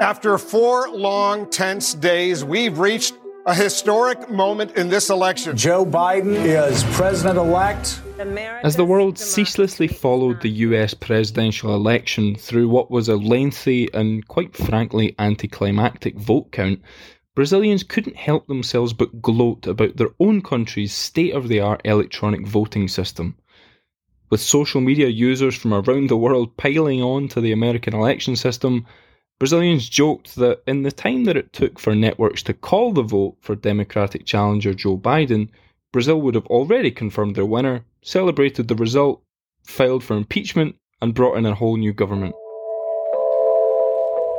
After four long, tense days, we've reached a historic moment in this election. Joe Biden is president elect. As the world ceaselessly followed the US presidential election through what was a lengthy and, quite frankly, anticlimactic vote count, Brazilians couldn't help themselves but gloat about their own country's state of the art electronic voting system. With social media users from around the world piling on to the American election system, Brazilians joked that in the time that it took for networks to call the vote for Democratic challenger Joe Biden, Brazil would have already confirmed their winner, celebrated the result, filed for impeachment, and brought in a whole new government.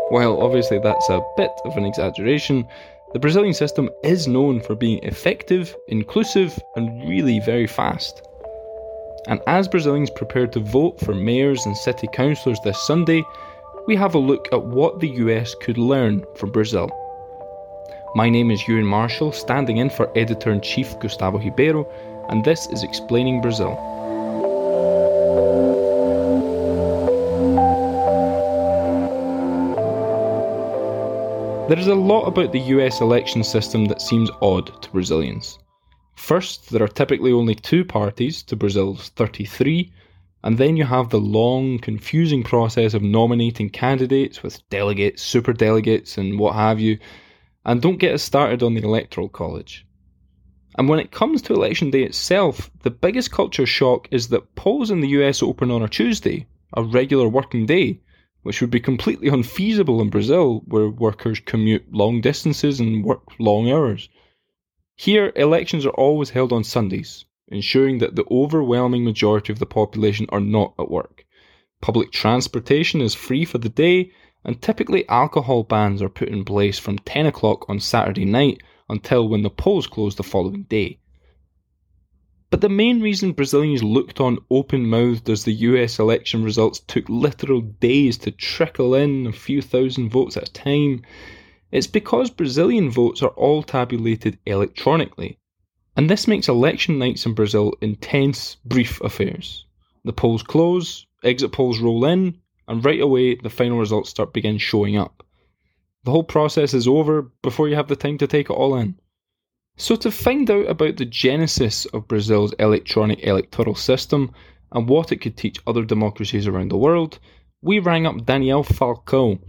While obviously that's a bit of an exaggeration, the Brazilian system is known for being effective, inclusive, and really very fast. And as Brazilians prepare to vote for mayors and city councillors this Sunday, we have a look at what the US could learn from Brazil. My name is Ewan Marshall, standing in for Editor in Chief Gustavo Ribeiro, and this is Explaining Brazil. There is a lot about the US election system that seems odd to Brazilians. First, there are typically only two parties to Brazil's 33, and then you have the long, confusing process of nominating candidates with delegates, super delegates, and what have you. And don't get us started on the Electoral College. And when it comes to election day itself, the biggest culture shock is that polls in the US open on a Tuesday, a regular working day, which would be completely unfeasible in Brazil, where workers commute long distances and work long hours. Here, elections are always held on Sundays, ensuring that the overwhelming majority of the population are not at work. Public transportation is free for the day, and typically alcohol bans are put in place from 10 o'clock on Saturday night until when the polls close the following day. But the main reason Brazilians looked on open mouthed as the US election results took literal days to trickle in a few thousand votes at a time, it's because Brazilian votes are all tabulated electronically, and this makes election nights in Brazil intense, brief affairs. The polls close, exit polls roll in, and right away the final results start begin showing up. The whole process is over before you have the time to take it all in. So to find out about the genesis of Brazil's electronic electoral system and what it could teach other democracies around the world, we rang up Daniel Falcão,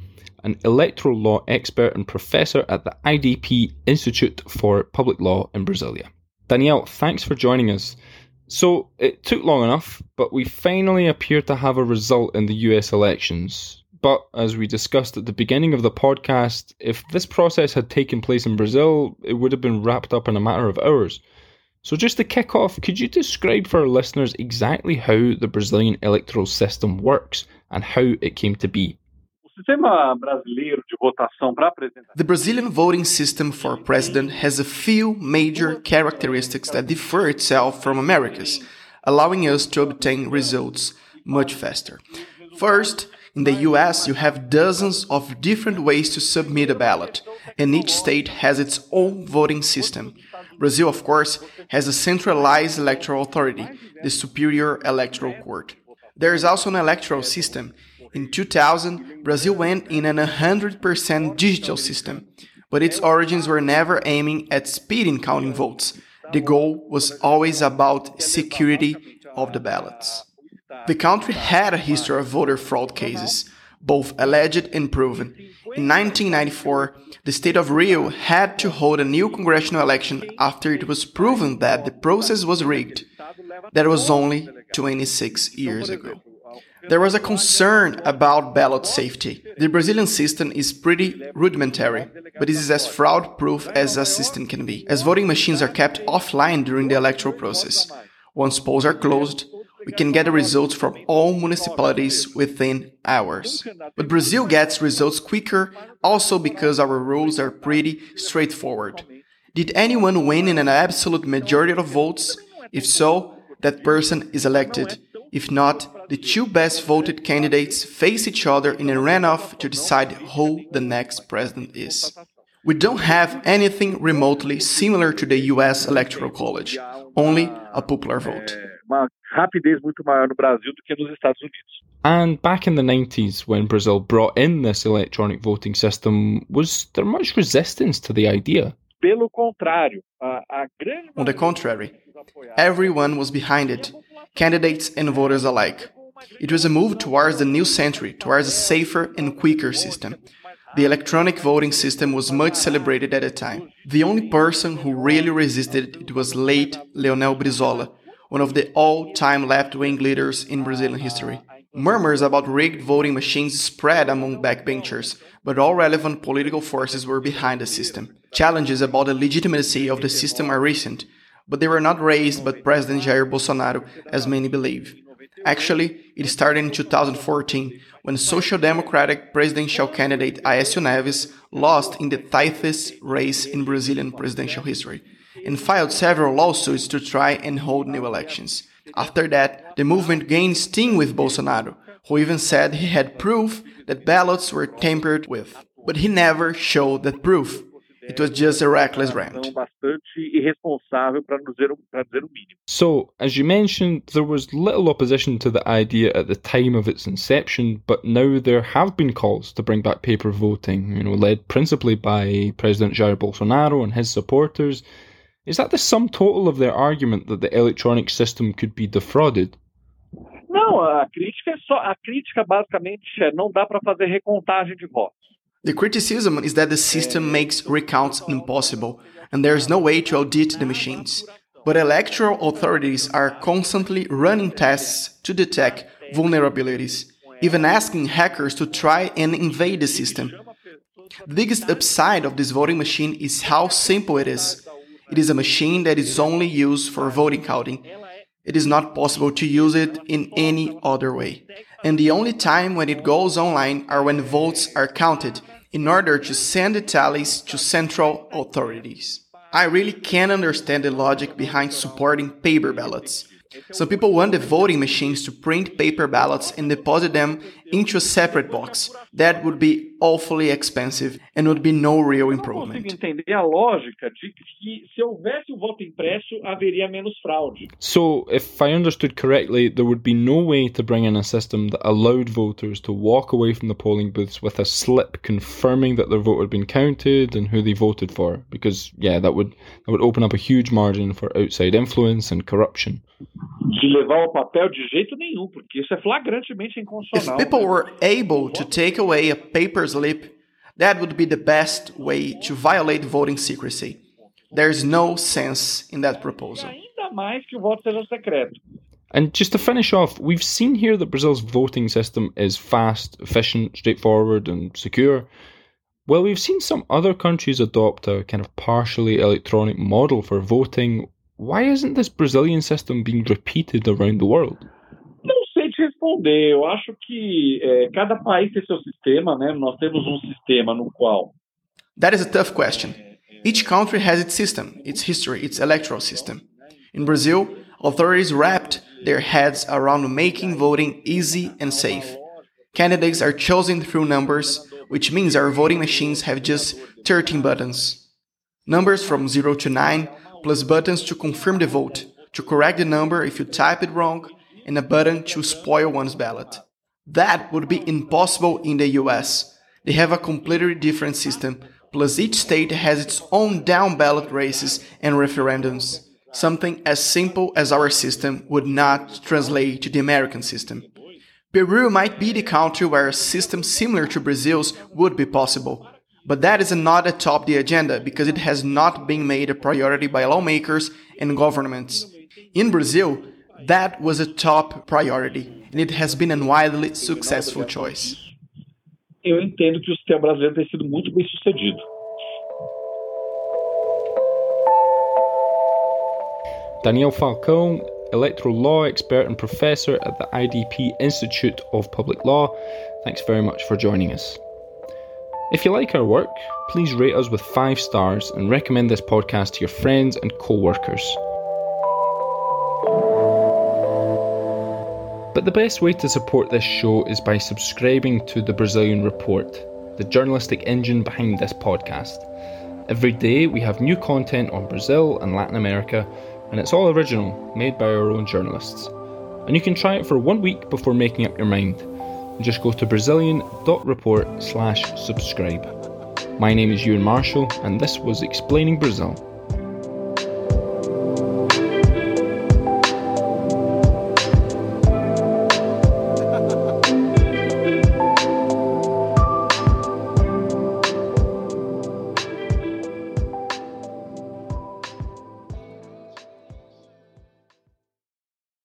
an electoral law expert and professor at the IDP Institute for Public Law in Brasilia. Daniel, thanks for joining us. So, it took long enough, but we finally appear to have a result in the US elections. But as we discussed at the beginning of the podcast, if this process had taken place in Brazil, it would have been wrapped up in a matter of hours. So, just to kick off, could you describe for our listeners exactly how the Brazilian electoral system works and how it came to be? The Brazilian voting system for president has a few major characteristics that differ itself from America's, allowing us to obtain results much faster. First, in the US, you have dozens of different ways to submit a ballot, and each state has its own voting system. Brazil, of course, has a centralized electoral authority, the Superior Electoral Court. There is also an electoral system in 2000, Brazil went in an 100% digital system, but its origins were never aiming at speed in counting votes. The goal was always about security of the ballots. The country had a history of voter fraud cases, both alleged and proven. In 1994, the state of Rio had to hold a new congressional election after it was proven that the process was rigged. That was only 26 years ago. There was a concern about ballot safety. The Brazilian system is pretty rudimentary, but it is as fraud proof as a system can be, as voting machines are kept offline during the electoral process. Once polls are closed, we can get the results from all municipalities within hours. But Brazil gets results quicker also because our rules are pretty straightforward. Did anyone win in an absolute majority of votes? If so, that person is elected. If not, the two best voted candidates face each other in a runoff to decide who the next president is. We don't have anything remotely similar to the US Electoral College, only a popular vote. rapidez muito maior no Brasil do que nos Estados Unidos. And back in the 90s, when Brazil brought in this electronic voting system, was there much resistance to the idea? Pelo contrário, a, a grande On the contrary, everyone was behind it, candidates and voters alike. It was a move towards the new century, towards a safer and quicker system. The electronic voting system was much celebrated at the time. The only person who really resisted it was late Leonel Brizola, one of the all-time left-wing leaders in Brazilian history. Murmurs about rigged voting machines spread among backbenchers, but all relevant political forces were behind the system. Challenges about the legitimacy of the system are recent, but they were not raised by President Jair Bolsonaro, as many believe. Actually, it started in 2014 when Social Democratic presidential candidate Aécio Neves lost in the tightest race in Brazilian presidential history and filed several lawsuits to try and hold new elections. After that, the movement gained steam with Bolsonaro, who even said he had proof that ballots were tampered with. But he never showed that proof. It was just a reckless rant. bastante irresponsável para dizer, para dizer o mínimo. So, as you mentioned, there was little opposition to the idea at the time of its inception, but now there have been calls to bring back paper voting, you know, led principally by President Jair Bolsonaro and his supporters. Is that the sum total of their argument that the electronic system could be defrauded? Não, a crítica é só a crítica basicamente é não dá para fazer recontagem de votos. The criticism is that the system makes recounts impossible, and there is no way to audit the machines. But electoral authorities are constantly running tests to detect vulnerabilities, even asking hackers to try and invade the system. The biggest upside of this voting machine is how simple it is. It is a machine that is only used for voting counting. It is not possible to use it in any other way. And the only time when it goes online are when votes are counted in order to send the tallies to central authorities. I really can't understand the logic behind supporting paper ballots. Some people want the voting machines to print paper ballots and deposit them into a separate box. That would be awfully expensive and would be no real Eu não consigo improvement. entender a lógica de que se houvesse o voto impresso haveria menos fraude. So, if I understood correctly, there would be no way to bring in a system that allowed voters to walk away from the polling booths with a slip confirming that their vote had been counted and who they voted for, because yeah, that would that would open up a huge margin for outside influence and corruption. De levar o papel de jeito nenhum, porque isso é flagrantemente If inconstitucional. people were able to take away a paper slip, that would be the best way to violate voting secrecy. There's no sense in that E proposal. ainda mais que o voto seja secreto. And just to finish off, we've seen here that Brazil's voting system is fast, efficient, straightforward, and secure. Well, we've seen some other countries adopt a kind of partially electronic model for voting. Why isn't this Brazilian system being repeated around the world? Não sei te responder. Eu acho que é, cada país tem seu sistema, né? Nós temos um sistema no qual That is a tough question. Each country has its system, its history, its electoral system. In Brazil, authorities wrapped their heads around making voting easy and safe. Candidates are chosen through numbers, which means our voting machines have just 13 buttons. Numbers from 0 to 9, plus buttons to confirm the vote, to correct the number if you type it wrong, and a button to spoil one's ballot. That would be impossible in the US. They have a completely different system, plus each state has its own down ballot races and referendums. Something as simple as our system would not translate to the American system. Peru might be the country where a system similar to Brazil's would be possible, but that is not atop the agenda because it has not been made a priority by lawmakers and governments. In Brazil, that was a top priority, and it has been a widely successful choice. eu entendo que o sistema brasileiro tem sido muito bem sucedido. Daniel Falcão, electoral law expert and professor at the IDP Institute of Public Law, thanks very much for joining us. If you like our work, please rate us with five stars and recommend this podcast to your friends and co workers. But the best way to support this show is by subscribing to the Brazilian Report, the journalistic engine behind this podcast. Every day we have new content on Brazil and Latin America, and it's all original, made by our own journalists. and you can try it for one week before making up your mind. Just go to brazilian.report slash subscribe. My name is Ewan Marshall, and this was Explaining Brazil.